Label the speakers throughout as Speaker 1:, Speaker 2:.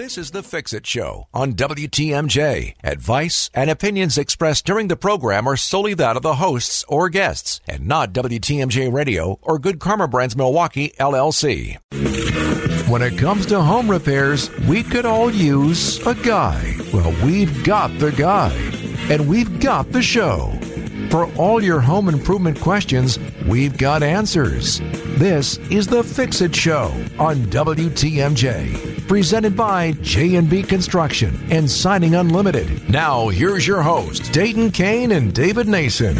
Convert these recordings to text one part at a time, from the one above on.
Speaker 1: This is the Fix It Show on WTMJ. Advice and opinions expressed during the program are solely that of the hosts or guests and not WTMJ Radio or Good Karma Brands Milwaukee LLC. When it comes to home repairs, we could all use a guy. Well, we've got the guy, and we've got the show. For all your home improvement questions, we've got answers. This is the Fix It Show on WTMJ, presented by J&B Construction and Siding Unlimited. Now, here's your host, Dayton Kane and David Nason.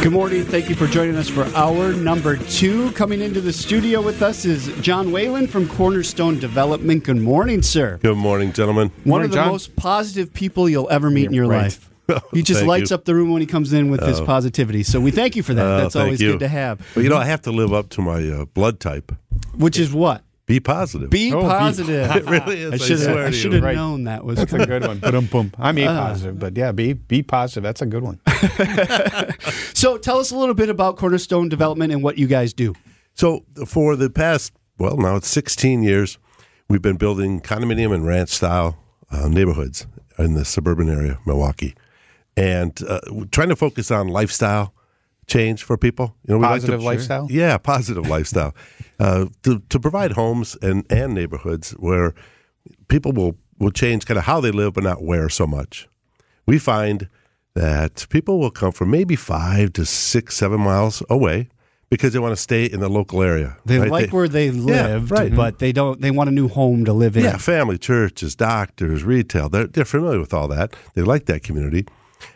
Speaker 2: Good morning. Thank you for joining us for hour number two. Coming into the studio with us is John Whalen from Cornerstone Development. Good morning, sir.
Speaker 3: Good morning, gentlemen.
Speaker 2: One
Speaker 4: Morning,
Speaker 2: of the
Speaker 4: John.
Speaker 2: most positive people you'll ever meet in your
Speaker 4: right.
Speaker 2: life. He just lights
Speaker 3: you.
Speaker 2: up the room when he comes in with his positivity. So we thank you for that.
Speaker 3: Oh,
Speaker 2: That's always
Speaker 3: you.
Speaker 2: good to have.
Speaker 3: Well, you know, I have to live up to my uh, blood type.
Speaker 2: Which is what?
Speaker 3: Be positive.
Speaker 2: Be
Speaker 4: Oh, be-
Speaker 2: positive.
Speaker 3: it really is.
Speaker 2: I
Speaker 3: I,
Speaker 2: should have. I
Speaker 3: to
Speaker 2: should
Speaker 3: you.
Speaker 2: have known that was
Speaker 4: That's a good one. But I'm A
Speaker 2: Uh.
Speaker 4: positive, but yeah, be be positive. That's a good one.
Speaker 2: So tell us a little bit about Cornerstone Development and what you guys do.
Speaker 3: So, for the past, well, now it's 16 years, we've been building condominium and ranch style uh, neighborhoods in the suburban area of Milwaukee. And uh, trying to focus on lifestyle change for people. You know, we like to-
Speaker 4: Positive lifestyle?
Speaker 3: Yeah, positive lifestyle. Uh, to, to provide homes and, and neighborhoods where people will, will change kind of how they live, but not where so much. We find that people will come from maybe five to six, seven miles away because they want to stay in the local area.
Speaker 2: They
Speaker 3: right?
Speaker 2: like where they lived,
Speaker 3: right.
Speaker 2: but they don't. They want a new home to live in.
Speaker 3: Yeah, family, churches, doctors, retail. They're, they're familiar with all that. They like that community.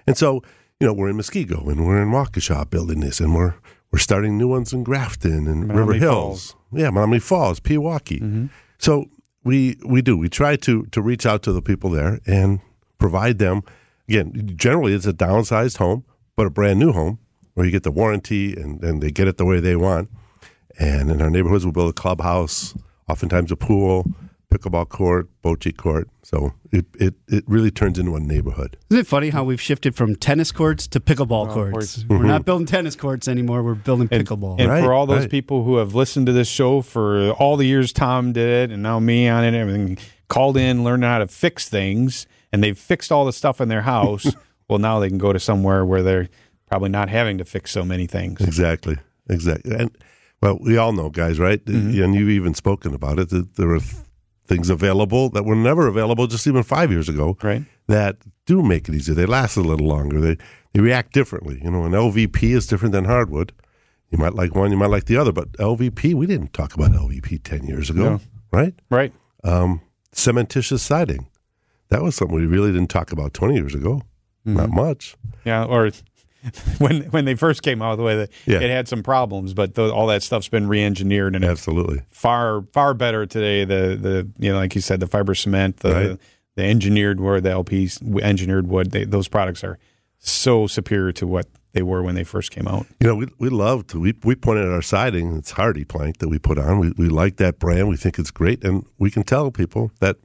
Speaker 3: And so, you know, we're in Muskego and we're in Waukesha building this, and we're we're starting new ones in Grafton and River
Speaker 4: Menominee
Speaker 3: Hills. Yeah, Menomonee Falls, Pewaukee. Mm-hmm. So we we do. We try to to reach out to the people there and provide them. Again, generally it's a downsized home, but a brand new home where you get the warranty and, and they get it the way they want. And in our neighborhoods, we'll build a clubhouse, oftentimes a pool, pickleball court, bocce court. So it, it, it really turns into a neighborhood.
Speaker 2: Isn't it funny how we've shifted from tennis courts to pickleball courts?
Speaker 4: courts.
Speaker 2: We're not mm-hmm. building tennis courts anymore. We're building
Speaker 4: And,
Speaker 2: pickleball.
Speaker 4: and
Speaker 3: Right,
Speaker 4: for all those
Speaker 3: right.
Speaker 4: people who have listened to this show for all the years Tom did it, and now me on it, and everything, called in, learned how to fix things, and they've fixed all the stuff in their house. well, now they can go to somewhere where they're probably not having to fix so many things.
Speaker 3: Exactly. Exactly. And well, we all know, guys, right? Mm-hmm. And you've even spoken about it. That there are th- things available that were never available just even five years ago.
Speaker 4: Right.
Speaker 3: That do make it easier. They last a little longer. They they react differently. You know, an LVP is different than hardwood. You might like one, you might like the other, but LVP, we didn't talk about LVP ten years ago,
Speaker 4: No.
Speaker 3: right?
Speaker 4: Right.
Speaker 3: Um, cementitious siding. That was something we really didn't talk about twenty years ago. Not much.
Speaker 4: Yeah. Or when when they first came out, the way that
Speaker 3: Yeah.
Speaker 4: it had some problems, but th- all that stuff's been re-engineered and it's
Speaker 3: Absolutely.
Speaker 4: far far better today. The the you know like you said the fiber cement the
Speaker 3: Right.
Speaker 4: the engineered wood the LPs engineered wood they, those products are so superior to what they were when they first came out.
Speaker 3: You know, we we love to we we pointed at our siding. It's HardiePlank that we put on. We we like that brand. We think it's great, and we can tell people that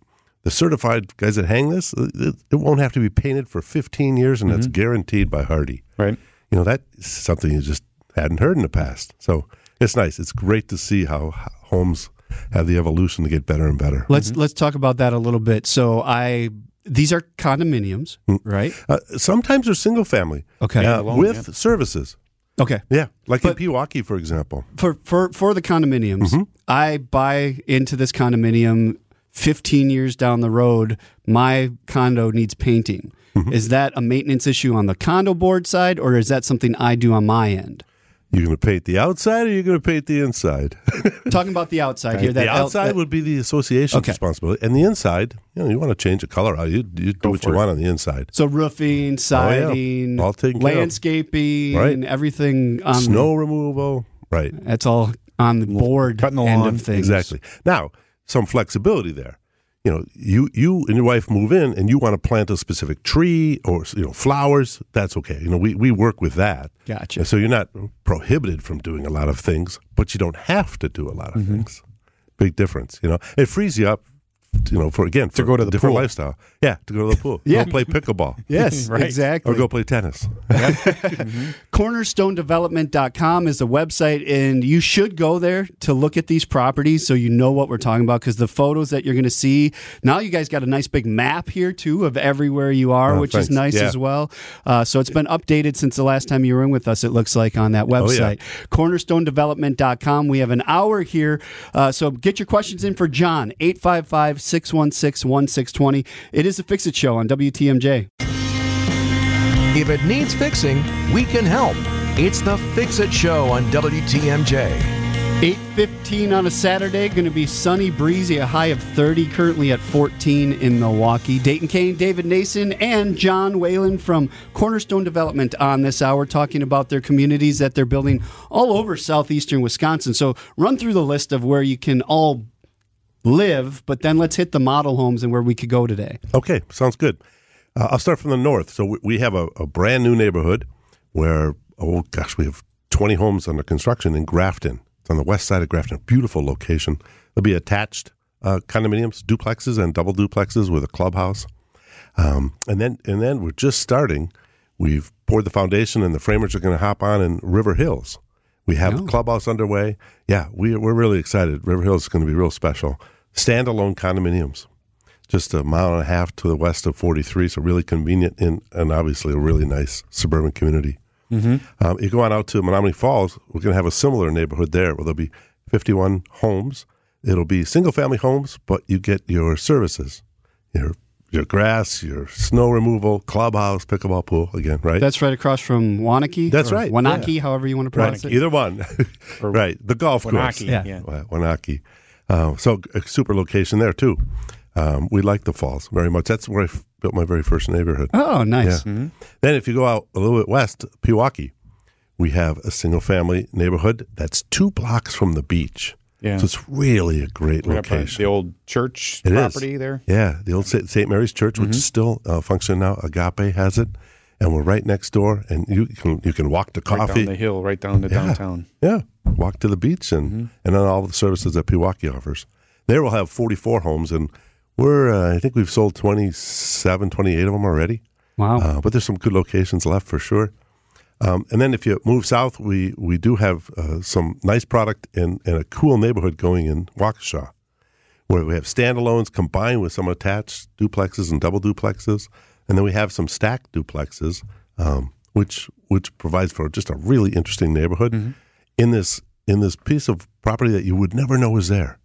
Speaker 3: the certified guys that hang this, it, it won't have to be painted for 15 years, and mm-hmm. that's guaranteed by Hardie.
Speaker 4: Right.
Speaker 3: You know, that is something you just hadn't heard in the past. So it's nice. It's great to see how homes have the evolution to get better and better.
Speaker 2: let's let's talk about that a little bit. So I these are condominiums, right?
Speaker 3: Uh, sometimes they're single family
Speaker 2: Okay.
Speaker 3: uh,
Speaker 4: alone,
Speaker 3: with services.
Speaker 2: Okay.
Speaker 3: Yeah, like
Speaker 2: But-
Speaker 3: in Pewaukee, for example.
Speaker 2: For for for the condominiums, I buy into this condominium 15 years down the road, my condo needs painting. Mm-hmm. Is that a maintenance issue on the condo board side or is that something I do on my end?
Speaker 3: You're going to paint the outside, or you're going to paint the inside.
Speaker 2: Talking about the outside here. That
Speaker 3: the
Speaker 2: el-
Speaker 3: outside
Speaker 2: that-
Speaker 3: would be the association's
Speaker 2: Okay.
Speaker 3: responsibility, and the inside, you know, you want to change the color out, you, you do what you
Speaker 4: it.
Speaker 3: want on the inside.
Speaker 2: So roofing, oh, siding,
Speaker 3: All taken care of.
Speaker 2: landscaping,
Speaker 3: Right.
Speaker 2: everything. On
Speaker 3: Snow removal, right?
Speaker 2: That's all on the board
Speaker 4: Cutting the
Speaker 2: end
Speaker 4: lawn.
Speaker 2: of things.
Speaker 3: Exactly. Now, some flexibility there. You know, you you and your wife move in, and you want to plant a specific tree or you know flowers. That's okay. You know, we we work with that.
Speaker 2: Gotcha.
Speaker 3: And so you're not prohibited from doing a lot of things, but you don't have to do a lot of mm-hmm. things. Big difference. You know, it frees you up you know, for again, for
Speaker 4: go to the
Speaker 3: different
Speaker 4: pool.
Speaker 3: lifestyle. Yeah, to go to the pool.
Speaker 2: Yeah.
Speaker 3: Go play pickleball.
Speaker 2: Yes,
Speaker 4: Right.
Speaker 2: exactly.
Speaker 3: Or go play tennis.
Speaker 2: cornerstonedevelopment.com is the website and you should go there to look at these properties so you know what we're talking about because the photos that you're going to see now you guys got a nice big map here too of everywhere you are
Speaker 3: Oh,
Speaker 2: which is nice
Speaker 3: Yeah.
Speaker 2: as well uh, so it's been updated since the last time you were in with us it looks like on that
Speaker 3: Oh, yeah.
Speaker 2: website cornerstonedevelopment.com we have an hour here uh, so get your questions in for john 855-616-1620 it is a fix it show on wtmj
Speaker 1: If it needs fixing, we can help. It's the Fix It Show on WTMJ.
Speaker 2: 8.15 on a Saturday, going to be sunny, breezy, a high of 30, currently at 14 in Milwaukee. Dayton Kane, David Nason, and John Whalen from Cornerstone Development on this hour talking about their communities that they're building all over southeastern Wisconsin. So run through the list of where you can all live, but then let's hit the model homes and where we could go today.
Speaker 3: Okay, sounds good. Uh, I'll start from the north. So we, we have a, a brand new neighborhood where, oh gosh, we have 20 homes under construction in Grafton. It's on the west side of Grafton. Beautiful location. There'll be attached uh, condominiums, duplexes, and double duplexes with a clubhouse. Um, and then, and then we're just starting. We've poured the foundation, and the framers are going to hop on in River Hills. We have the clubhouse underway. Yeah, we, we're really excited. River Hills is going to be real special. Standalone condominiums just a mile and a half to the west of 43, so really convenient in, and obviously a really nice suburban community. Mm-hmm. Um, you go on out to Menomonee Falls, we're going to have a similar neighborhood there where there'll be 51 homes. It'll be single family homes, but you get your services, your your grass, your snow removal, clubhouse, pickleball pool again, right?
Speaker 2: That's right across from Wanaki.
Speaker 3: That's right,
Speaker 2: Wanaki,
Speaker 3: yeah.
Speaker 2: however you want to
Speaker 3: right.
Speaker 2: pronounce it.
Speaker 3: Either one, right? The golf course,
Speaker 4: Wanaki,
Speaker 2: Yeah.
Speaker 4: yeah.
Speaker 3: Wa- Wanaki. Uh, so a super location there too. Um, we like the falls very much. That's where I f- built my very first neighborhood.
Speaker 2: Oh, nice.
Speaker 3: Then if you go out a little bit west, Pewaukee, we have a single family neighborhood that's two blocks from the beach.
Speaker 4: Yeah.
Speaker 3: So it's really a great
Speaker 4: Right up by
Speaker 3: location.
Speaker 4: the old church
Speaker 3: It is.
Speaker 4: property there.
Speaker 3: Yeah, the old St. Mary's Church, which is still uh, functioning now. Agape has it, and we're right next door. And you can you can walk to
Speaker 4: Right
Speaker 3: coffee.
Speaker 4: down the hill, right down to
Speaker 3: Yeah.
Speaker 4: downtown.
Speaker 3: Yeah, walk to the beach and
Speaker 4: Mm-hmm.
Speaker 3: and then all the services that Pewaukee offers. There we'll have 44 homes, and we're uh, I think we've sold 27, 28 of them already.
Speaker 2: Wow.
Speaker 3: Uh, but there's some good locations left for sure. Um, and then if you move south, we we do have uh, some nice product in, in a cool neighborhood going in Waukesha, where we have standalones combined with some attached duplexes and double duplexes, and then we have some stacked duplexes, um, which which provides for just a really interesting neighborhood in this in this piece of property that you would never know is there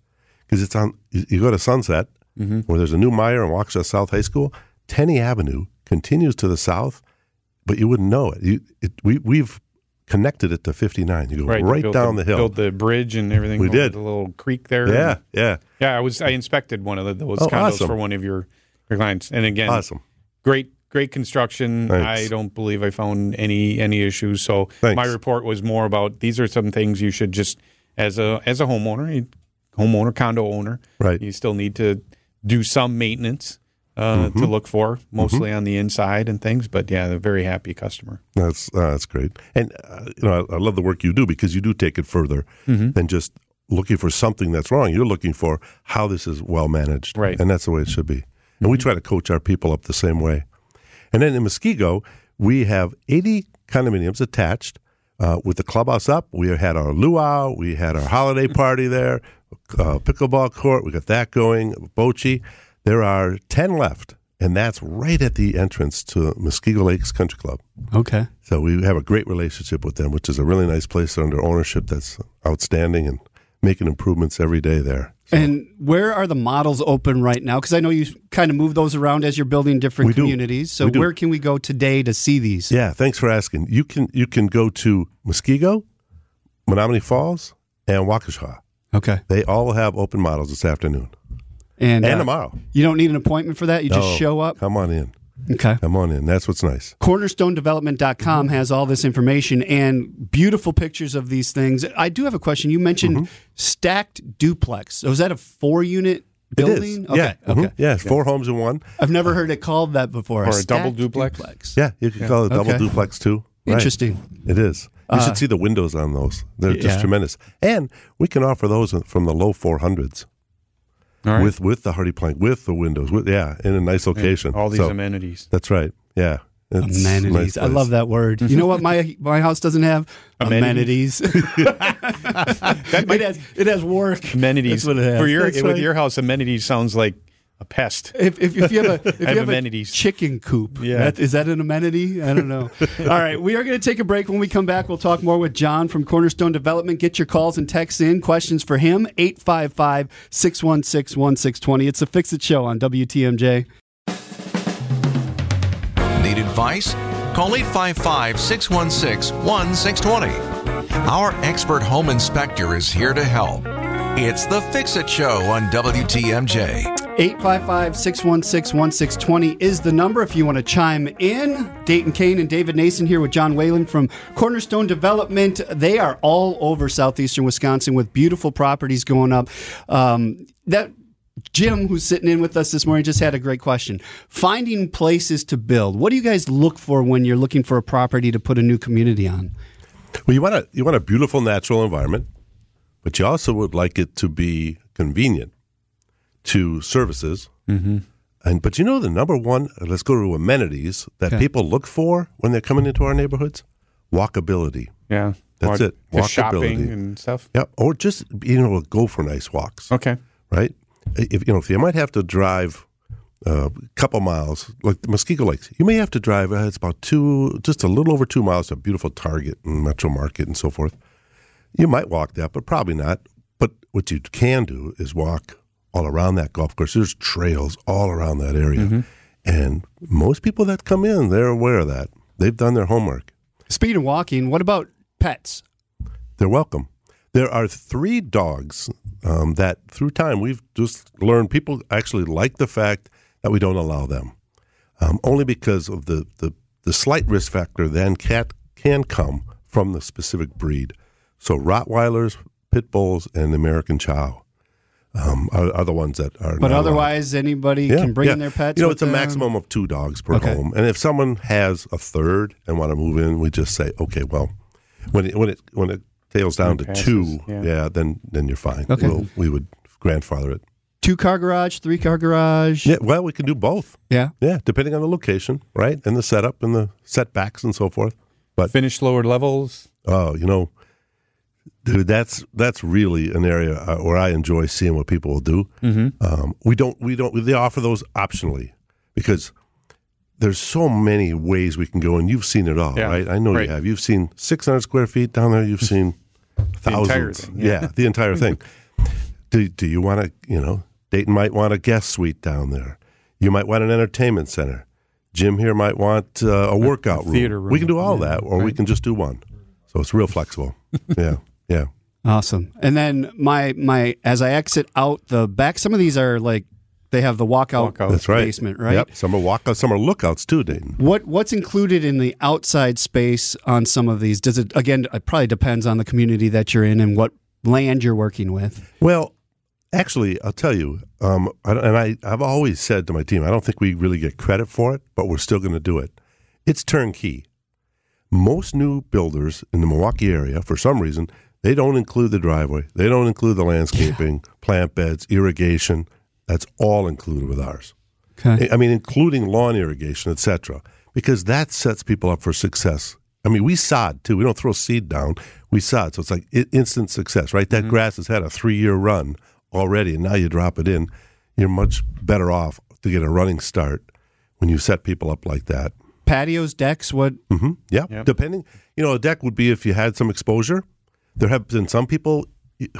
Speaker 3: because it's on. You, go to Sunset, mm-hmm. where there's a new Meijer and Waukesha South High School. Tenney Avenue continues to the south, but you wouldn't know it. You, it we we've connected it to 59. You go right,
Speaker 4: Right,
Speaker 3: down the, hill.
Speaker 4: Built the bridge and everything.
Speaker 3: We did.
Speaker 4: the little creek there.
Speaker 3: yeah,
Speaker 4: And-
Speaker 3: yeah,
Speaker 4: yeah. I was. I inspected one of the, those
Speaker 3: Oh,
Speaker 4: condos
Speaker 3: awesome.
Speaker 4: for one of your your clients, and again,
Speaker 3: awesome.
Speaker 4: great great construction.
Speaker 3: Thanks.
Speaker 4: I don't believe I found any any issues. So
Speaker 3: Thanks.
Speaker 4: my report was more about these are some things you should just as a as a homeowner, homeowner condo owner,
Speaker 3: Right.
Speaker 4: You still need to do some maintenance uh,
Speaker 3: Mm-hmm.
Speaker 4: to look for, mostly on the inside and things. But yeah, they're a very happy customer.
Speaker 3: That's uh, that's great, and uh, you know I, I love the work you do because you do take it further
Speaker 4: Mm-hmm.
Speaker 3: than just looking for something that's wrong. You're looking for how this is well managed,
Speaker 4: Right.
Speaker 3: And that's the way it should be. And we try to coach our people up the same way. And then in Muskego, we have 80 condominiums attached. Uh, with the clubhouse up, we had our luau, we had our holiday party there, uh, pickleball court, we got that going, Bocce. There are 10 left, and that's right at the entrance to Muskego Lakes Country Club.
Speaker 2: Okay.
Speaker 3: So we have a great relationship with them, which is a really nice place under ownership that's outstanding and making improvements every day there.
Speaker 2: And where are the models open right now? Because I know you kind of move those around as you're building different
Speaker 3: We do.
Speaker 2: communities. So
Speaker 3: do.
Speaker 2: where can we go today to see these?
Speaker 3: Yeah, thanks for asking. You can you can go to Muskego, Menomonee Falls, and Waukesha.
Speaker 2: Okay.
Speaker 3: They all have open models this afternoon
Speaker 2: And,
Speaker 3: and
Speaker 2: uh,
Speaker 3: tomorrow.
Speaker 2: You don't need an appointment for that. You just show up.
Speaker 3: Come on in.
Speaker 2: Okay.
Speaker 3: Come on in. That's what's nice.
Speaker 2: cornerstonedevelopment.com has all this information and beautiful pictures of these things. I do have a question. You mentioned
Speaker 3: Mm-hmm.
Speaker 2: stacked duplex. So is that a four unit
Speaker 3: It is.
Speaker 2: building? Okay.
Speaker 3: Yeah.
Speaker 2: Okay.
Speaker 3: mhm. Yeah. it's Four homes in one.
Speaker 2: I've never heard it called that before.
Speaker 4: Or a double
Speaker 2: stacked
Speaker 4: duplex?
Speaker 3: Yeah. You can call it a double
Speaker 2: Okay.
Speaker 3: duplex too. Right.
Speaker 2: Interesting.
Speaker 3: It is. You should see the windows on those. They're
Speaker 2: yeah.
Speaker 3: just tremendous. And we can offer those from the low 400s.
Speaker 4: All right.
Speaker 3: with with the HardiePlank, with the windows, with yeah, in a nice location.
Speaker 4: All these
Speaker 3: So,
Speaker 4: amenities.
Speaker 3: That's right. Yeah. It's a nice
Speaker 2: Amenities. I love that word. You know what my my house doesn't have?
Speaker 4: Amenities.
Speaker 2: Amenities. it has it has work.
Speaker 4: Amenities
Speaker 2: That's what it has.
Speaker 4: for your
Speaker 2: That's
Speaker 4: with your house. Amenities sounds like a pest.
Speaker 2: If, if, if you have a if you
Speaker 4: have
Speaker 2: have
Speaker 4: amenities.
Speaker 2: a chicken coop,
Speaker 4: Yeah.
Speaker 2: that, is that an amenity? I don't know. All right, we are going to take a break. When we come back, we'll talk more with John from Cornerstone Development. Get your calls and texts in. Questions for him 855 616 1620. It's a Fix It Show on WTMJ.
Speaker 1: Need advice? Call 855 616 1620. Our expert home inspector is here to help. It's the Fix It Show on WTMJ.
Speaker 2: 855 616 1620 is the number if you want to chime in. Dayton Kane and David Nason here with John Whalen from Cornerstone Development. They are all over southeastern Wisconsin with beautiful properties going up. Um, that Jim, who's sitting in with us this morning, just had a great question. Finding places to build. What do you guys look for when you're looking for a property to put a new community on?
Speaker 3: Well, you want a you want a beautiful natural environment, but you also would like it to be convenient to services. Mm-hmm. And but you know the number one. Let's go to amenities that people look for when they're coming into our neighborhoods. Walkability.
Speaker 4: Yeah,
Speaker 3: That's
Speaker 4: Or
Speaker 3: it.
Speaker 4: just shopping
Speaker 3: Walkability.
Speaker 4: and stuff.
Speaker 3: Yeah, or just you know go for nice walks.
Speaker 4: Okay.
Speaker 3: right? If you know, if you might have to drive uh, a couple miles, like the Muskego Lakes, you may have to drive. Uh, it's about two, just a little over two miles to a beautiful Target and Metro Market and so forth. You might walk that, but probably not. But what you can do is walk all around that golf course. There's trails all around that area, and most people that come in, they're aware of that. They've done their homework.
Speaker 2: Speed of walking, what about pets?
Speaker 3: They're welcome. There are three dogs um, that, through time, we've just learned people actually like the fact that we don't allow them, um, only because of the, the, the slight risk factor then cat can come from the specific breed. So Rottweilers, Pit Bulls, and American Chow um, are, are the ones that are.
Speaker 2: But
Speaker 3: not allowed.
Speaker 2: otherwise, anybody can bring in their pets.
Speaker 3: You know,
Speaker 2: with
Speaker 3: it's a
Speaker 2: them?
Speaker 3: maximum of two dogs per
Speaker 2: Okay.
Speaker 3: home, and if someone has a third and want to move in, we just say, okay, well, when it when it when it tails down to
Speaker 4: passes,
Speaker 3: two,
Speaker 4: yeah.
Speaker 3: yeah. then then you're fine.
Speaker 2: Okay.
Speaker 3: We'll, we would grandfather it.
Speaker 2: Two car garage, three car garage.
Speaker 3: Yeah, well, we can do both.
Speaker 2: Yeah.
Speaker 3: Yeah, depending on the location, right, and the setup and the setbacks and so forth. But
Speaker 4: Finish lower levels.
Speaker 3: oh, you know, dude, that's that's really an area uh, where I enjoy seeing what people will do. Mm-hmm. Um, we don't we don't they offer those optionally because there's so many ways we can go, and you've seen it all,
Speaker 4: Yeah,
Speaker 3: right? I know
Speaker 4: right.
Speaker 3: you have. You've seen 600 square feet down there. You've seen thousands.
Speaker 4: entire thing,
Speaker 3: yeah.
Speaker 4: yeah.
Speaker 3: the entire thing. do do you want to? You know, Dayton might want a guest suite down there. You might want an entertainment center. Jim here might want uh, a workout room.
Speaker 4: theater room.
Speaker 3: We can do all that, or we can just do one. So it's real flexible. yeah, yeah.
Speaker 2: Awesome. And then my my as I exit out the back, some of these are like they have the walkout,
Speaker 4: Walkout.
Speaker 3: That's right.
Speaker 2: basement, right?
Speaker 3: Yep. Some are walkouts, some are lookouts too, Dayton.
Speaker 2: What what's included in the outside space on some of these? Does it again? It probably depends on the community that you're in and what land you're working with.
Speaker 3: Well, actually, I'll tell you, um, I, and I, I've always said to my team, I don't think we really get credit for it, but we're still going to do it. It's turnkey. Most new builders in the Milwaukee area, for some reason, they don't include the driveway, they don't include the landscaping, plant beds, irrigation. That's all included with ours.
Speaker 2: Okay.
Speaker 3: I mean, including lawn irrigation, etc., because that sets people up for success. I mean, we sod too. We don't throw seed down. We sod, so it's like instant success, right? That grass has had a three-year run already, and now you drop it in. You're much better off to get a running start when you set people up like that.
Speaker 2: Patios, decks. What?
Speaker 3: Mm-hmm. Yeah,
Speaker 4: Yep.
Speaker 3: depending. You know, a deck would be if you had some exposure. There have been some people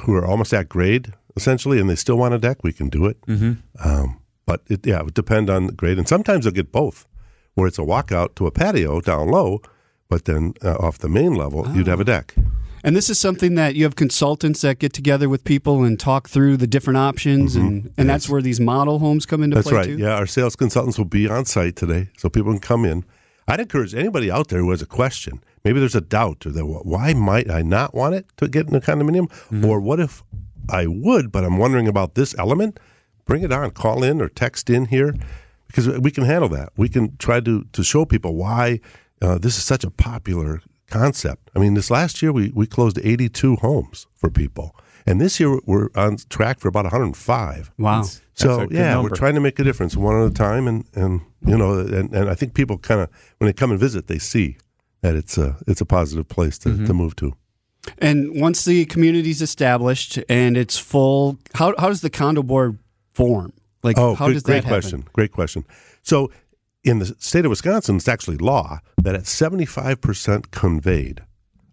Speaker 3: who are almost at grade essentially, and they still want a deck. We can do it. Mm-hmm. Um, but it, yeah, it would depend on the grade, and sometimes they'll get both, where it's a walkout to a patio down low, but then uh, off the main level you'd have a deck.
Speaker 2: And this is something that you have consultants that get together with people and talk through the different options, and and that's where these model homes come into
Speaker 3: Mm-hmm. That's
Speaker 2: play
Speaker 3: right.
Speaker 2: too.
Speaker 3: Yeah, our sales consultants will be on site today, so people can come in. I'd encourage anybody out there who has a question. Maybe there's a doubt, or that why might I not want it to get in a condominium,
Speaker 2: Mm-hmm.
Speaker 3: or what if I would, but I'm wondering about this element? Bring it on. Call in or text in here because we can handle that. We can try to to show people why uh, this is such a popular concept. I mean, this last year we we closed 82 homes for people, And this year we're on track for about 105.
Speaker 2: Wow.
Speaker 4: That's
Speaker 3: So yeah,
Speaker 4: number.
Speaker 3: we're trying to make a difference one at a time, and and you know, and, and I think people kind of when they come and visit, they see that it's a it's a positive place to,
Speaker 4: Mm-hmm.
Speaker 3: to move to.
Speaker 2: And once the community's established and it's full, how how does the condo board form? Like,
Speaker 3: Oh,
Speaker 2: how
Speaker 3: good,
Speaker 2: does
Speaker 3: great
Speaker 2: that
Speaker 3: question.
Speaker 2: happen?
Speaker 3: Great question. So, in the state of Wisconsin, it's actually law that at seventy five percent conveyed.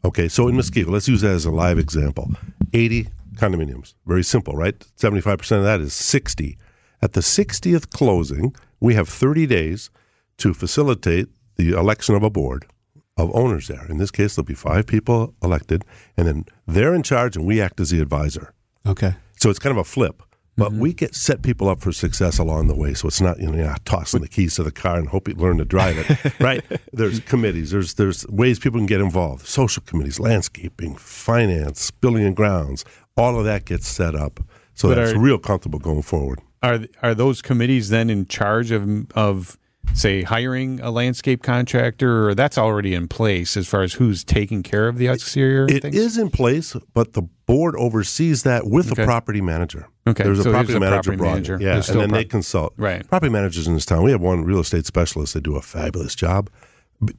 Speaker 3: Okay, so in Muskego, let's use that as a live example. Eighty condominiums, very simple, right? Seventy five percent of that is sixty. At the sixtieth closing, we have thirty days to facilitate the election of a board of owners there. In this case, there'll be five people elected, and then they're in charge, and we act as the advisor.
Speaker 2: Okay.
Speaker 3: So it's kind of a flip. But mm-hmm. we get set people up for success along the way. So it's not, you know, yeah, tossing the keys to the car and hope you learn to drive it. right? There's committees, there's there's ways people can get involved. Social committees, landscaping, finance, building and grounds. All of that gets set up. So
Speaker 4: But
Speaker 3: that it's
Speaker 4: are-
Speaker 3: real comfortable going forward.
Speaker 4: Are are those committees then in charge of of say hiring a landscape contractor, or that's already in place as far as who's taking care of the exterior?
Speaker 3: It
Speaker 4: things?
Speaker 3: is in place, but the board oversees that with
Speaker 4: Okay.
Speaker 3: a property manager.
Speaker 4: Okay,
Speaker 3: There's a
Speaker 4: so there's
Speaker 3: property
Speaker 4: a
Speaker 3: manager
Speaker 4: property manager.
Speaker 3: Yeah,
Speaker 4: There's
Speaker 3: and then
Speaker 4: a
Speaker 3: they consult.
Speaker 4: Right.
Speaker 3: Property managers in this town. We have one real estate specialist. They do a fabulous job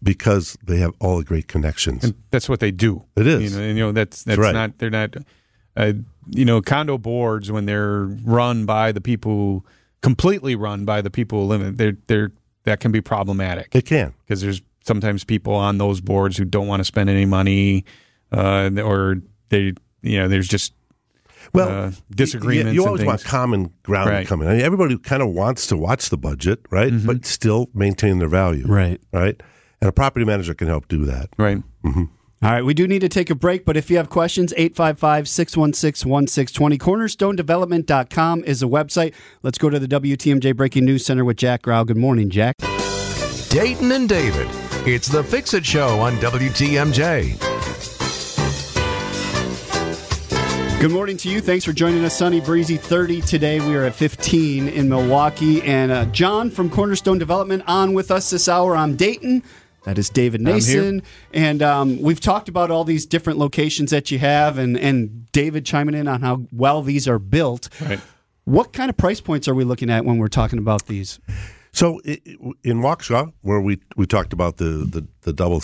Speaker 3: because they have all the great connections.
Speaker 4: And that's what they do.
Speaker 3: It is.
Speaker 4: You know, and, you know that's that's
Speaker 3: right.
Speaker 4: not they're not. Uh, you know, condo boards when they're run by the people, completely run by the people who live in, they're they're that can be problematic
Speaker 3: It can.
Speaker 4: because there's sometimes people on those boards who don't want to spend any money, uh, or they you know there's just
Speaker 3: Well,
Speaker 4: uh, disagreements.
Speaker 3: You,
Speaker 4: and
Speaker 3: always want common ground
Speaker 4: Right.
Speaker 3: to come in. I mean, everybody kind of wants to watch the budget, right?
Speaker 4: Mm-hmm.
Speaker 3: But still maintain their value,
Speaker 2: Right.
Speaker 3: Right. And a property manager can help do that.
Speaker 4: right.
Speaker 2: All right, we do need to take a break, but if you have questions, 855 616 1620. CornerstoneDevelopment.com is the website. Let's go to the WTMJ Breaking News Center with Jack Grau. Good morning, Jack.
Speaker 1: Dayton and David. It's the Fix It Show on WTMJ.
Speaker 2: Good morning to you. Thanks for joining us. Sunny, breezy 30 today. We are at 15 in Milwaukee. And uh, John from Cornerstone Development on with us this hour. I'm Dayton. That is David. Nason. And um, we've talked about all these different locations that you have, and, and David chiming in on how well these are built.
Speaker 4: Right.
Speaker 2: What kind of price points are we looking at when we're talking about these?
Speaker 3: So i- i- in Waukesha, where we, we talked about the, the, the double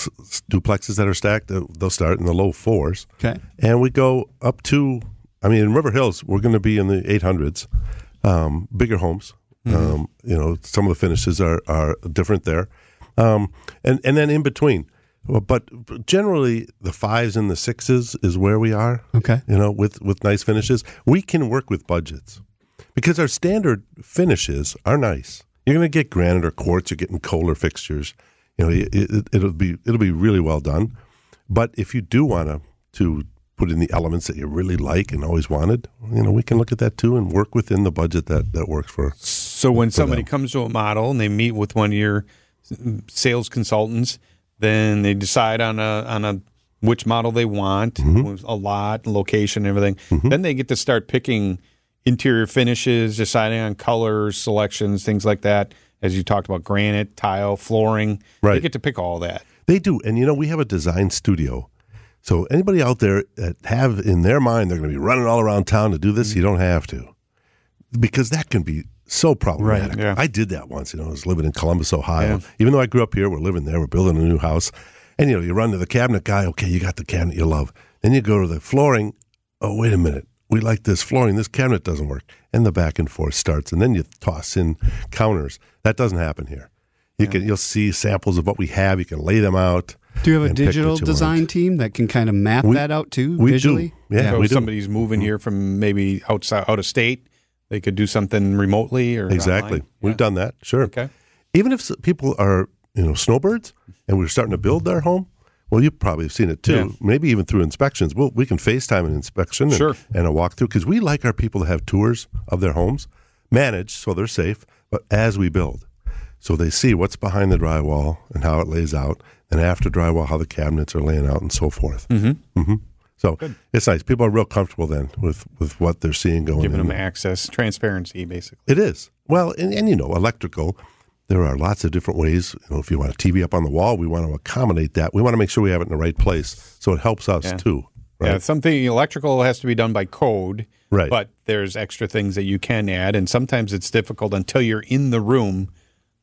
Speaker 3: duplexes that are stacked, uh, they'll start in the low fours.
Speaker 2: Okay.
Speaker 3: And we go up to, I mean, in River Hills, we're going to be in the 800s, um, bigger homes. Um, you know, some of the finishes are, are different there. Um, and, and then in between. But generally, the fives and the sixes is where we are.
Speaker 2: Okay.
Speaker 3: You know, with, with nice finishes. We can work with budgets because our standard finishes are nice. You're going to get granite or quartz. You're getting Kohler fixtures. You know, it, it, it'll be it'll be really well done. But if you do want to to put in the elements that you really like and always wanted, you know, we can look at that too and work within the budget that that works for.
Speaker 4: So when somebody comes to a model and they meet with one of your sales consultants, then they decide on a on a which model they want, mm-hmm. with a lot, location, everything. Mm-hmm. Then they get to start picking interior finishes, deciding on colors, selections, things like that. As you talked about, granite, tile, flooring.
Speaker 3: Right.
Speaker 4: They get to pick all that.
Speaker 3: They do, and you know, we have a design studio. So anybody out there that have in their mind they're going to be running all around town to do this, mm-hmm. you don't have to, because that can be so problematic.
Speaker 4: yeah.
Speaker 3: I did that once. You know, I was living in Columbus, Ohio. Even though I grew up here, we're living there. We're building a new house, and you know, you run to the cabinet guy. Okay, you got the cabinet you love. Then you go to the flooring. Oh, wait a minute. We like this flooring. This cabinet doesn't work, and the back and forth starts. And then you toss in counters. That doesn't happen here. You can you'll see samples of what we have. You can lay them out.
Speaker 2: Do you have a
Speaker 3: and pick what
Speaker 2: digital design
Speaker 3: want.
Speaker 2: team that can kind of map
Speaker 3: We-
Speaker 2: that out too
Speaker 3: we do.
Speaker 2: visually?
Speaker 3: Yeah.
Speaker 4: so
Speaker 3: we
Speaker 4: if
Speaker 3: do.
Speaker 4: somebody's moving mm-hmm. here from maybe outside out of state, they could do something remotely or
Speaker 3: Exactly.
Speaker 4: online.
Speaker 3: We've
Speaker 4: Yeah.
Speaker 3: done that. Sure.
Speaker 4: Okay.
Speaker 3: Even if people are, you know, snowbirds and we're starting to build their home, well, you probably have seen it too.
Speaker 4: Yeah.
Speaker 3: Maybe even through inspections. Well, we can FaceTime an inspection and,
Speaker 4: Sure.
Speaker 3: and a walkthrough because we like our people to have tours of their homes, managed so they're safe, but as we build. So they see what's behind the drywall and how it lays out, and after drywall, how the cabinets are laying out and so forth. Mm-hmm. Mm-hmm. So it's nice. People are real comfortable then with, with what they're seeing going
Speaker 4: Giving
Speaker 3: in.
Speaker 4: them access, transparency, basically.
Speaker 3: It is. Well, and, and you know, electrical, there are lots of different ways. You know, if you want a TV up on the wall, we want to accommodate that. We want to make sure we have it in the right place so it helps us
Speaker 4: Yeah.
Speaker 3: too. Right.
Speaker 4: Yeah, something electrical has to be done by code.
Speaker 3: Right.
Speaker 4: But there's extra things that you can add, and sometimes it's difficult until you're in the room.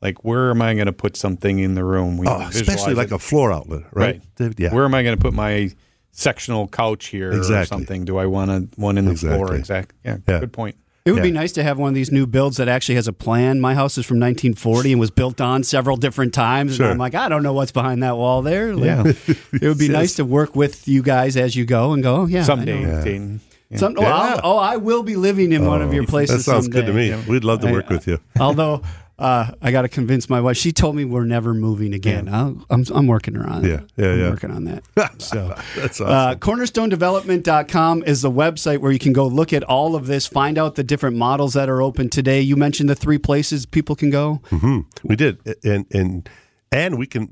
Speaker 4: Like, where am I going to put something in the room? We
Speaker 3: Oh, especially like a floor outlet, right?
Speaker 4: right.
Speaker 3: Yeah.
Speaker 4: Where am I going to put my sectional couch here or something? Do I want a, one in the floor?
Speaker 3: Exactly.
Speaker 4: Exactly. Yeah,
Speaker 3: Yeah.
Speaker 4: Good point.
Speaker 2: It would be nice to have one of these new builds that actually has a plan. My house is from 1940 and was built on several different times.
Speaker 3: Sure.
Speaker 2: And I'm like, I don't know what's behind that wall there. Like,
Speaker 4: Yeah.
Speaker 2: it would be nice to work with you guys as you go and go, oh, yeah. I
Speaker 4: Someday,
Speaker 2: know.
Speaker 4: Dayton. Yeah.
Speaker 2: Some, oh,
Speaker 3: Yeah.
Speaker 2: I'll, oh, I will be living in one of your oh, places.
Speaker 3: That sounds good to
Speaker 2: someday.
Speaker 3: me. We'd love to
Speaker 2: I-
Speaker 3: work with you.
Speaker 2: Although uh, I got to convince my wife. She told me we're never moving again. I'll, I'm I'm working her on. it.
Speaker 3: Yeah, yeah,
Speaker 2: I'm
Speaker 3: yeah.
Speaker 2: working on that. So.
Speaker 3: That's
Speaker 2: Uh, cornerstonedevelopment.com is the website where you can go look at all of this, find out the different models that are open today. You mentioned the three places people can go.
Speaker 3: hmm We did, and and and we can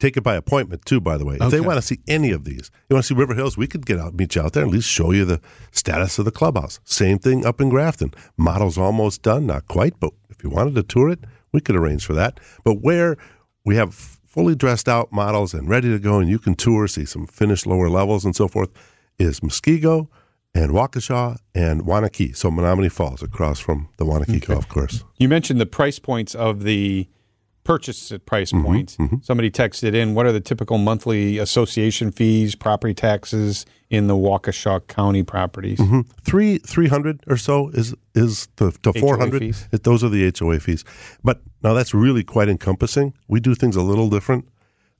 Speaker 3: take it by appointment too. By the way, if they want to see any of these, you want to see River Hills, we could get out, meet you out there, and at least show you the status of the clubhouse. Same thing up in Grafton. Model's almost done, not quite, but you wanted to tour it, we could arrange for that. But where we have fully dressed out models and ready to go, and you can tour, see some finished lower levels and so forth, is Muskego. And Waukesha and Wanaki, so Menomonee Falls across from the Wanaki Golf Course.
Speaker 4: You mentioned the price points of the purchase at price
Speaker 3: Mm-hmm,
Speaker 4: points. Somebody texted in, what are the typical monthly association fees, property taxes in the Waukesha County properties?
Speaker 3: Mm-hmm. three three hundred or so is is the to
Speaker 4: HOA
Speaker 3: four hundred. Those are the HOA fees. But now that's really quite encompassing. We do things a little different.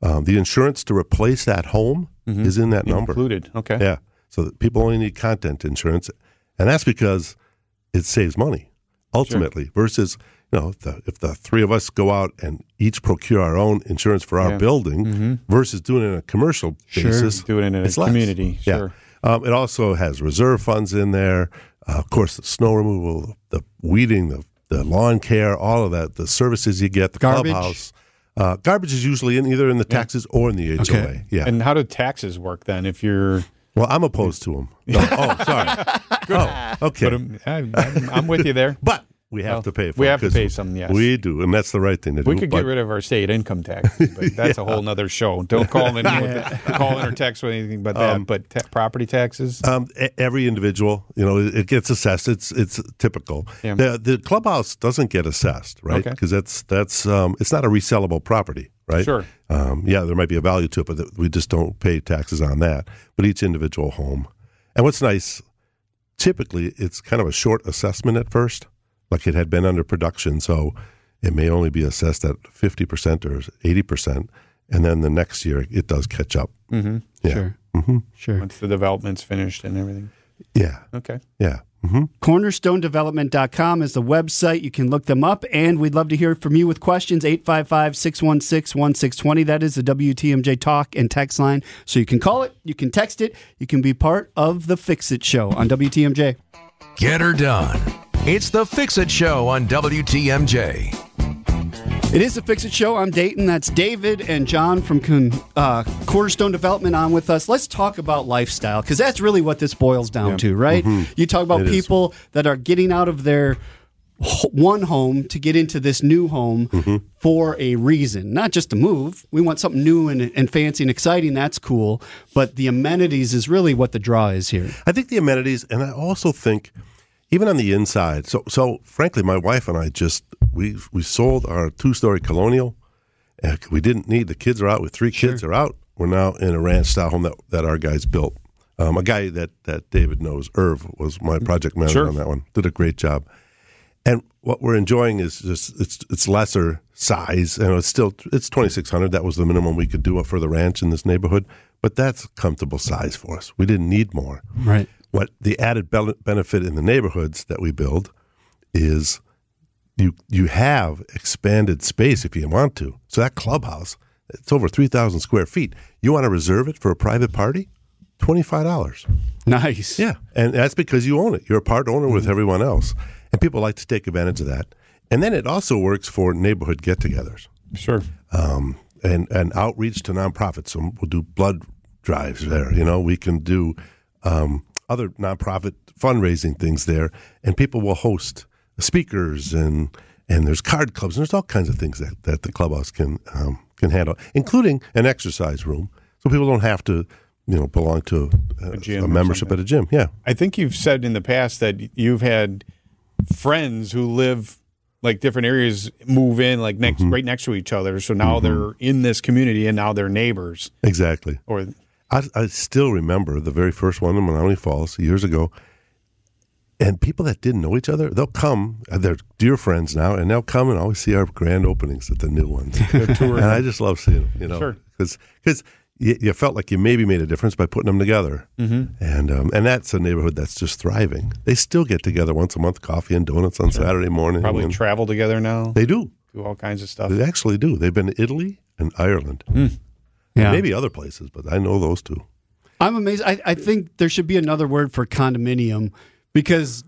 Speaker 3: Um, the insurance to replace that home is in that number.
Speaker 4: Included. Okay.
Speaker 3: Yeah. So people only need content insurance, and that's because it saves money ultimately. Versus, you know, if the, if the three of us go out and each procure our own insurance for our
Speaker 4: Yeah.
Speaker 3: building, versus doing it on a commercial basis,
Speaker 4: Do it in a
Speaker 3: it's less.
Speaker 4: community.
Speaker 3: Yeah.
Speaker 4: Sure.
Speaker 3: Um, it also has reserve funds in there. Uh, of course, the snow removal, the weeding, the, the lawn care, all of that, the services you get, the
Speaker 2: Garbage?
Speaker 3: clubhouse. Uh, garbage is usually in either in the taxes or in the HOA.
Speaker 2: Okay.
Speaker 3: Yeah.
Speaker 4: And how do taxes work then? If you're,
Speaker 3: well, I'm opposed to them. oh, sorry. Oh, okay.
Speaker 4: but um, I, I'm, I'm with you there.
Speaker 3: But we have
Speaker 4: Well,
Speaker 3: to pay for
Speaker 4: we
Speaker 3: it
Speaker 4: have to pay some, yes.
Speaker 3: We do, and that's the right thing to do.
Speaker 4: We could
Speaker 3: but-
Speaker 4: get rid of our state income tax, but that's a whole other show. Don't call in with call in or text with anything but that. but ta- property taxes,
Speaker 3: Um, every individual, you know, it it gets assessed. It's it's typical.
Speaker 4: Yeah.
Speaker 3: The the clubhouse doesn't get assessed, right?
Speaker 4: Okay.
Speaker 3: Because that's that's um, it's not a resellable property, right?
Speaker 4: Sure.
Speaker 3: Um, yeah, there might be a value to it, but we just don't pay taxes on that. But each individual home, and what's nice, typically it's kind of a short assessment at first, like it had been under production, so it may only be assessed at fifty percent or eighty percent, and then the next year it does catch up.
Speaker 4: mm-hmm.
Speaker 3: Yeah.
Speaker 2: Sure.
Speaker 3: hmm
Speaker 2: Sure.
Speaker 4: once the development's finished and everything.
Speaker 3: Yeah.
Speaker 4: Okay.
Speaker 3: Yeah. hmm
Speaker 2: Cornerstonedevelopment.com is the website. You can look them up, and we'd love to hear from you with questions. 855 616 1620. That is the WTMJ talk and text line. So you can call it, you can text it, you can be part of the Fix It Show on WTMJ.
Speaker 1: Get her done. It's the Fix It Show on WTMJ.
Speaker 2: It is the Fix It Show. I'm Dayton. That's David and John from Con- uh, Cornerstone Development on with us. Let's talk about lifestyle because that's really what this boils down to, right? You talk about
Speaker 3: It is.
Speaker 2: people that are getting out of their one home to get into this new home for a reason, not just to move. We want something new and, and fancy and exciting. That's cool. But the amenities is really what the draw is here.
Speaker 3: I think the amenities, and I also think even on the inside. So, so frankly, my wife and I just we we sold our two story colonial. We didn't need the kids are out with three kids are out. We're now in a ranch style home that, that our guys built. Um, a guy that that David knows, Irv, was my project manager
Speaker 4: Sure.
Speaker 3: on that one. Did a great job. And what we're enjoying is just it's it's lesser size, and it's still it's twenty six hundred. That was the minimum we could do for the ranch in this neighborhood, but that's comfortable size for us. We didn't need more.
Speaker 2: Right.
Speaker 3: What the added be- benefit in the neighborhoods that we build is you you have expanded space if you want to. So that clubhouse, it's over three thousand square feet. You want to reserve it for a private party? Twenty five dollars.
Speaker 2: Nice.
Speaker 3: Yeah, and that's because you own it. You're a part owner with everyone else, and people like to take advantage of that. And then it also works for neighborhood get-togethers
Speaker 4: Sure.
Speaker 3: um, and and outreach to nonprofits. So we'll do blood drives there. You know, we can do um, other nonprofit fundraising things there, and people will host speakers and and there's card clubs and there's all kinds of things that, that the clubhouse can um, can handle, including an exercise room, so people don't have to you know belong to a,
Speaker 4: gym
Speaker 3: a membership at a gym. Yeah,
Speaker 4: I think you've said in the past that you've had friends who live like different areas move in like next
Speaker 3: Mm-hmm.
Speaker 4: right next to each other. So now they're in this community and now they're neighbors.
Speaker 3: exactly.
Speaker 4: Or
Speaker 3: I, I still remember the very first one in Menomonee Falls years ago. And people that didn't know each other, they'll come. uh, They're dear friends now, and they'll come and always see our grand openings at the new ones. and I just love seeing them, you know,
Speaker 4: Sure.
Speaker 3: because you, you felt like you maybe made a difference by putting them together. Mm-hmm. And um, and that's a neighborhood that's just thriving. They still get together once a month, coffee and donuts on Saturday morning.
Speaker 4: probably travel together now,
Speaker 3: they do.
Speaker 4: do all kinds of stuff.
Speaker 3: They actually do. They've been to Italy and Ireland,
Speaker 2: Yeah.
Speaker 3: maybe other places, but I know those two.
Speaker 2: I'm amazed. I, I think there should be another word for condominium because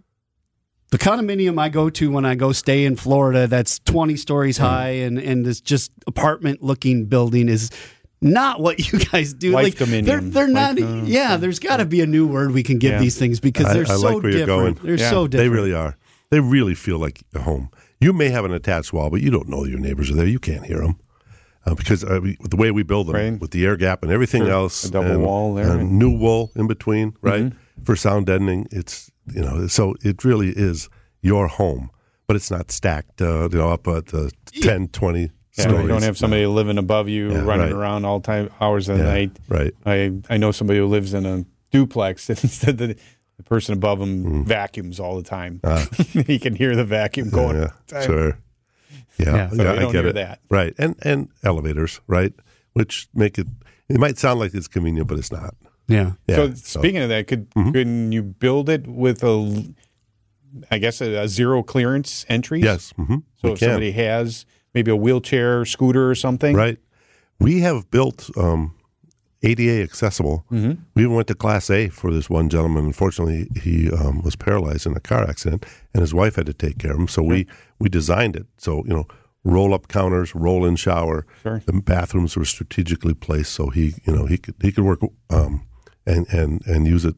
Speaker 2: the condominium I go to when I go stay in Florida, that's 20 stories high and, and this just apartment looking building is not what you guys do.
Speaker 4: Life
Speaker 2: like,
Speaker 4: dominium.
Speaker 2: They're, they're
Speaker 4: Life,
Speaker 2: not.
Speaker 4: uh,
Speaker 2: yeah, there's got to be a new word we can give
Speaker 4: Yeah.
Speaker 2: these things because they're
Speaker 3: I
Speaker 2: so
Speaker 3: like where you're
Speaker 2: different.
Speaker 3: going.
Speaker 2: They're
Speaker 4: Yeah.
Speaker 2: so different.
Speaker 3: They really are. They really feel like a home. You may have an attached wall, but you don't know your neighbors are there. You can't hear them uh, because uh, we, the way we build them,
Speaker 4: Right.
Speaker 3: with the air gap and everything
Speaker 4: Sure.
Speaker 3: else,
Speaker 4: A double
Speaker 3: and-
Speaker 4: wall there. Mm-hmm.
Speaker 3: and new wool in between, right, for sound deadening. It's you know, so it really is your home, but it's not stacked, uh, you know, up at the 10, 20
Speaker 4: Yeah,
Speaker 3: stories.
Speaker 4: you don't have somebody living above you,
Speaker 3: Yeah,
Speaker 4: running
Speaker 3: right.
Speaker 4: around all time hours of the
Speaker 3: Yeah,
Speaker 4: night.
Speaker 3: right.
Speaker 4: I I know somebody who lives in a duplex, and instead the, the person above him
Speaker 3: Mm.
Speaker 4: vacuums all the time. he can hear the vacuum going.
Speaker 3: Yeah,
Speaker 4: all
Speaker 3: sure. Yeah,
Speaker 2: Yeah.
Speaker 4: So
Speaker 3: yeah, I get it.
Speaker 4: that.
Speaker 3: Right, and and elevators, right, which make it. It might sound like it's convenient, but it's not.
Speaker 2: Yeah.
Speaker 3: Yeah,
Speaker 4: so speaking of that, could couldn't you build it with a, I guess a, a zero clearance entry?
Speaker 3: yes, hmm
Speaker 4: So
Speaker 3: we
Speaker 4: if
Speaker 3: can.
Speaker 4: somebody has maybe a wheelchair, scooter, or something,
Speaker 3: right, we have built um, ADA accessible.
Speaker 4: Mm-hmm.
Speaker 3: We even went to Class A for this one gentleman. Unfortunately, he um, was paralyzed in a car accident, and his wife had to take care of him. So we we designed it so you know roll up counters, roll in shower.
Speaker 4: Sure.
Speaker 3: The bathrooms were strategically placed so he you know he could he could work um, and and and use it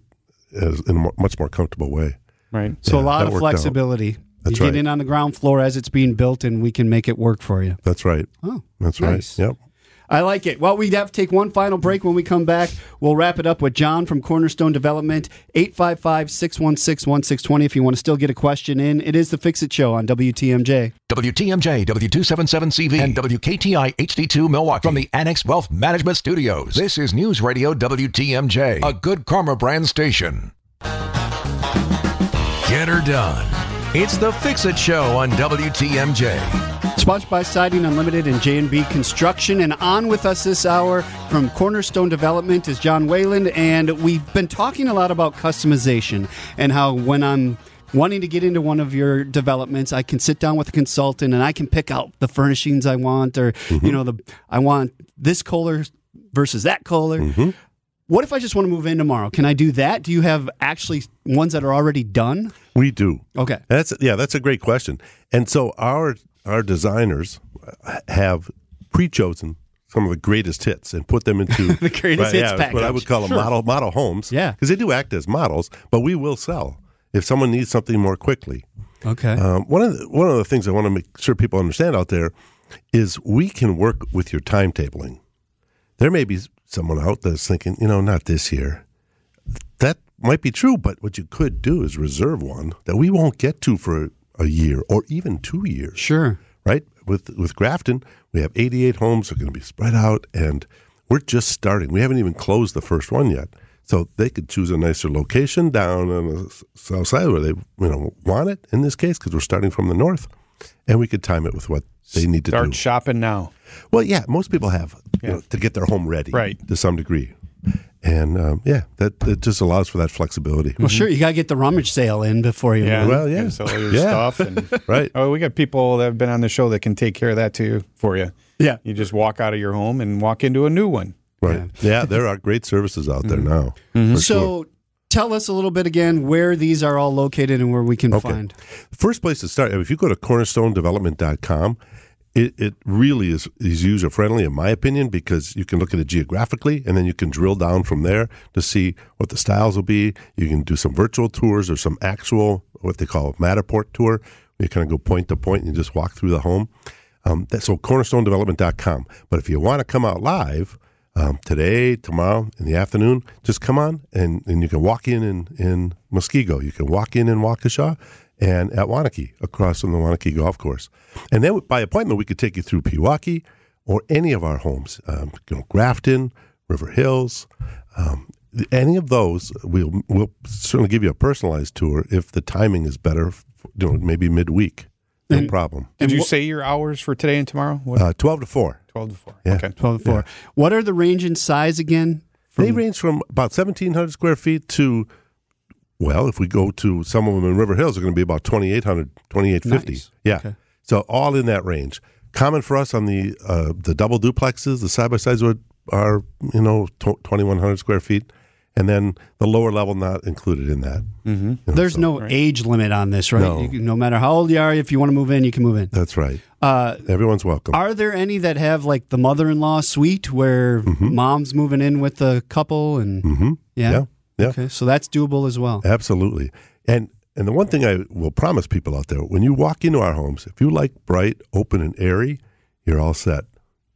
Speaker 3: as, in a much more comfortable way.
Speaker 4: right?
Speaker 2: So
Speaker 3: Yeah,
Speaker 2: a lot of
Speaker 3: out.
Speaker 2: flexibility.
Speaker 3: That's
Speaker 2: you
Speaker 3: right.
Speaker 2: get in on the ground floor as it's being built, and we can make it work for you.
Speaker 3: That's right.
Speaker 2: Oh,
Speaker 3: That's
Speaker 2: nice.
Speaker 3: right. Yep.
Speaker 2: I like it. Well, we have to take one final break. When we come back, we'll wrap it up with John from Cornerstone Development, 855 616 1620. If you want to still get a question in, it is the Fix It Show on WTMJ.
Speaker 1: WTMJ, W277CV, and WKTI HD2 Milwaukee from the Annex Wealth Management Studios. This is News Radio WTMJ, a good karma brand station. Get her done. It's the Fix It Show on WTMJ.
Speaker 2: Sponsored by Siding Unlimited and J&B Construction. And on with us this hour from Cornerstone Development is John Whalen. And we've been talking a lot about customization and how when I'm wanting to get into one of your developments, I can sit down with a consultant and I can pick out the furnishings I want or, mm-hmm. you know, the I want this color versus that color. Mm-hmm. What if I just want to move in tomorrow? Can I do that? Do you have actually ones that are already done?
Speaker 3: We do.
Speaker 2: Okay.
Speaker 3: That's yeah, that's a great question. And so our our designers have pre-chosen some of the greatest hits and put them into
Speaker 2: The greatest hits
Speaker 3: yeah, that's what I would call them model model homes.
Speaker 2: Yeah.
Speaker 3: because they do act as models, but we will sell if someone needs something more quickly.
Speaker 2: Okay.
Speaker 3: Um, one of the, one of the things I want to make sure people understand out there is we can work with your timetabling. There may be someone out that's thinking, you know, not this year. That might be true, but what you could do is reserve one that we won't get to for a year or even two years
Speaker 2: sure.
Speaker 3: right? With with Grafton, we have 88 homes that are going to be spread out, and we're just starting. We haven't even closed the first one yet, so they could choose a nicer location down on the south side where they you know want it. In this case, because we're starting from the north, and we could time it with what they need to do.
Speaker 4: Start
Speaker 3: do.
Speaker 4: shopping now.
Speaker 3: Well, yeah, most people have you
Speaker 4: Yeah.
Speaker 3: know, to get their home ready,
Speaker 4: Right.
Speaker 3: to some degree, and um, yeah, that it just allows for that flexibility.
Speaker 2: Well, sure. You got to get the rummage sale in before you
Speaker 4: Yeah.
Speaker 2: move.
Speaker 3: Well, yeah.
Speaker 4: Sell all your
Speaker 3: Yeah.
Speaker 4: stuff. And,
Speaker 3: Right.
Speaker 4: Oh, we got people that have been on the show that can take care of that too for you.
Speaker 2: Yeah.
Speaker 4: You just walk out of your home and walk into a new one.
Speaker 3: Right? Yeah, there are great services out there now.
Speaker 4: Mm-hmm.
Speaker 2: So
Speaker 3: sure.
Speaker 2: tell us a little bit again where these are all located and where we can
Speaker 3: Okay.
Speaker 2: find.
Speaker 3: The first place to start, if you go to cornerstonedevelopment.com, it, it really is, is user friendly, in my opinion, because you can look at it geographically and then you can drill down from there to see what the styles will be. You can do some virtual tours or some actual, what they call Matterport tour. You kind of go point to point and you just walk through the home. Um, that, so cornerstonedevelopment.com. But if you want to come out live, um, today, tomorrow, in the afternoon, just come on and, and you can walk in, in in Muskego. You can walk in in Waukesha and at Wanaki across from the Wanaki Golf Course. And then by appointment, we could take you through Pewaukee or any of our homes, um, you know, Grafton, River Hills. Um, any of those, we'll, we'll certainly give you a personalized tour if the timing is better, you know, maybe midweek. No problem.
Speaker 4: Did you say your hours for today and tomorrow? What?
Speaker 3: Uh, 12 to 4.
Speaker 4: 12 to 4.
Speaker 3: yeah.
Speaker 4: Okay.
Speaker 2: 12 to 4. What are the range in size again?
Speaker 3: They range from about 1,700 square feet to, well, if we go to some of them in River Hills, they're going to be about 2,800, 2,850.
Speaker 2: Nice.
Speaker 3: Yeah.
Speaker 2: Okay.
Speaker 3: So all in that range. Common for us on the uh, the double duplexes, the side by sides are, are you know tw- 2,100 square feet, and then the lower level not included in that. Mm-hmm.
Speaker 2: There's no age limit on this, right?
Speaker 3: No.
Speaker 2: You can- no matter how old you are, if you want to move in, you can move in.
Speaker 3: That's right.
Speaker 2: Uh,
Speaker 3: Everyone's welcome.
Speaker 2: are there any that have like the mother-in-law suite where mom's moving in with the couple and
Speaker 3: mm-hmm.
Speaker 2: yeah?
Speaker 3: Yeah. Yeah.
Speaker 2: Okay, so that's doable as well.
Speaker 3: Absolutely. And and the one thing I will promise people out there, when you walk into our homes, if you like bright, open, and airy, you're all set.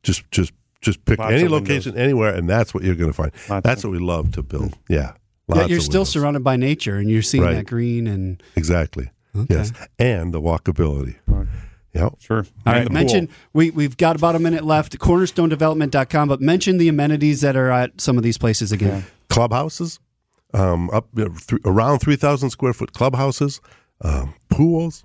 Speaker 3: Just just just pick
Speaker 4: Lots
Speaker 3: any
Speaker 4: of windows.
Speaker 3: location anywhere, and that's what you're going to find.
Speaker 4: Lots
Speaker 3: that's what we love to build. Yeah.
Speaker 2: Yeah, you're
Speaker 3: of
Speaker 2: still
Speaker 3: windows.
Speaker 2: surrounded by nature and you're seeing
Speaker 3: Right.
Speaker 2: that green and
Speaker 3: Exactly.
Speaker 2: Okay.
Speaker 3: Yes. And the walkability. Yep.
Speaker 4: Sure.
Speaker 2: All
Speaker 4: And
Speaker 2: right, mention
Speaker 4: pool.
Speaker 2: we we've got about a minute left. Cornerstonedevelopment.com, but mention the amenities that are at some of these places again.
Speaker 3: Clubhouses, um, up uh, th- around 3,000 square foot clubhouses, um, pools,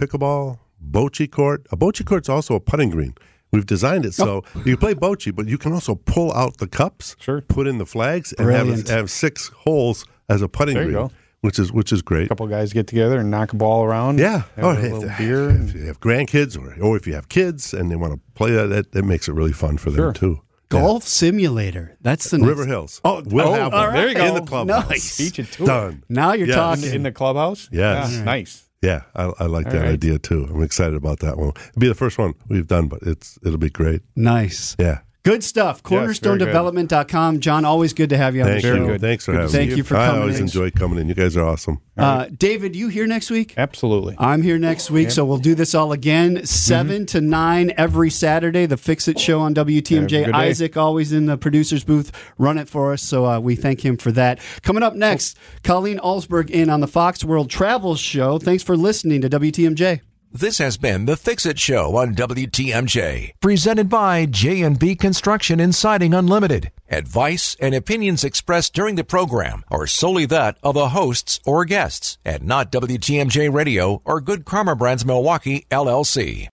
Speaker 3: pickleball, bocce court. A bocce court's also a putting green. We've designed it so
Speaker 2: Oh.
Speaker 3: you play bocce, but you can also pull out the cups,
Speaker 4: Sure.
Speaker 3: put in the flags, and have, have six holes as a putting green,
Speaker 4: go.
Speaker 3: which is which is great.
Speaker 4: A couple guys get together and knock a ball around.
Speaker 3: Yeah. Oh, if-
Speaker 4: beer.
Speaker 3: If you have grandkids, or or if you have kids and they want to play that, that, that makes it really fun for them
Speaker 4: Sure.
Speaker 3: too.
Speaker 2: Golf simulator. That's the
Speaker 3: Yeah.
Speaker 2: next-
Speaker 3: River Hills.
Speaker 2: Oh,
Speaker 3: we'll
Speaker 2: oh,
Speaker 3: have one
Speaker 2: right.
Speaker 4: There you go.
Speaker 3: in the clubhouse.
Speaker 2: Nice.
Speaker 4: Beat you to it.
Speaker 3: Done.
Speaker 2: Now you're
Speaker 3: Yes.
Speaker 2: talking.
Speaker 4: In the clubhouse?
Speaker 3: Yes.
Speaker 4: Yeah, Nice.
Speaker 3: Yeah, I, I like that
Speaker 4: right.
Speaker 3: idea too. I'm excited about that one. It'll be the first one we've done, but it's it'll be great.
Speaker 2: nice.
Speaker 3: Yeah.
Speaker 2: Good stuff.
Speaker 4: Yes, very good.
Speaker 2: Cornerstonedevelopment.com. John, always good to have you on
Speaker 3: Thank
Speaker 2: the show.
Speaker 3: you.
Speaker 4: good.
Speaker 3: Thanks for
Speaker 4: Good
Speaker 3: having
Speaker 4: see
Speaker 2: Thank
Speaker 3: me.
Speaker 2: you for
Speaker 3: I
Speaker 2: coming
Speaker 3: always
Speaker 2: in.
Speaker 3: enjoy coming in. You guys are awesome.
Speaker 2: Uh, David, you here next week?
Speaker 4: Absolutely.
Speaker 2: I'm here next week, so we'll do this all again. 7 to 9 every Saturday, the Fix It Show on WTMJ. Isaac, always in the producer's booth, run it for us, so uh, we thank him for that. Coming up next, Colleen Alsberg in on the Fox World Travel Show. Thanks for listening to WTMJ.
Speaker 1: This has been the Fix It Show on WTMJ, presented by J&B Construction and Siding Unlimited. Advice and opinions expressed during the program are solely that of the hosts or guests, and not WTMJ Radio or Good Karma Brands Milwaukee LLC.